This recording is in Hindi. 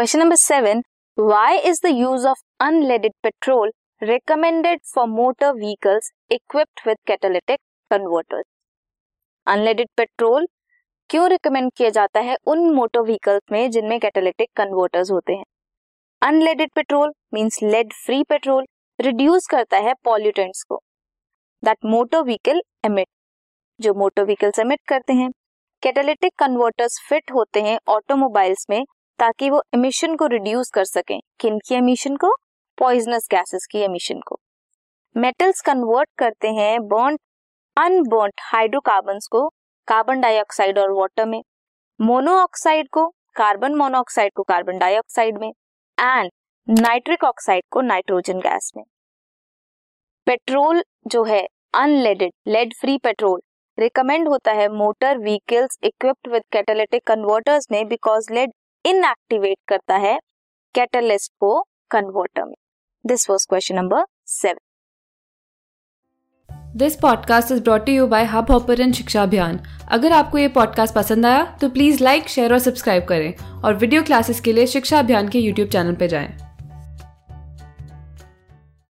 Question number seven why is the use of unleaded petrol recommended for motor vehicles equipped with catalytic converters unleaded petrol क्यों रिकमेंड किया जाता है उन मोटर व्हीकल्स में जिनमें कैटालिटिक कन्वर्टर्स होते हैं? Unleaded petrol means lead free petrol reduce करता है पॉल्यूटेंट्स को। दैट मोटर व्हीकल एमिट जो मोटर व्हीकल्स एमिट करते हैं। कैटालिटिक कन्वर्टर्स फिट होते हैं ऑटोमोबाइल्स में ताकि वो एमिशन को रिड्यूस कर सकें, किन की एमिशन को? पॉइजनस गैसेस की एमिशन को। मेटल्स कन्वर्ट करते हैं बॉन्ड अनबॉन्ड हाइड्रोकार्बन को कार्बन डाइऑक्साइड और वाटर में मोनोऑक्साइड को कार्बन मोनोऑक्साइड को कार्बन डाइऑक्साइड में एंड नाइट्रिक ऑक्साइड को नाइट्रोजन गैस में। पेट्रोल जो है unleaded lead free petrol recommend होता है motor vehicles equipped with catalytic converters में बिकॉज़ लेड इनएक्टिवेट करता है कैटलिस्ट को कन्वर्टर में। This was question number seven this podcast is brought you by Hubhopper Shiksha Abhiyan अगर आपको ये पॉडकास्ट पसंद आया तो प्लीज़ लाइक शेयर और सब्सक्राइब करें और वीडियो क्लासेस के लिए शिक्षा अभियान के यूट्यूब चैनल पर जाएँ।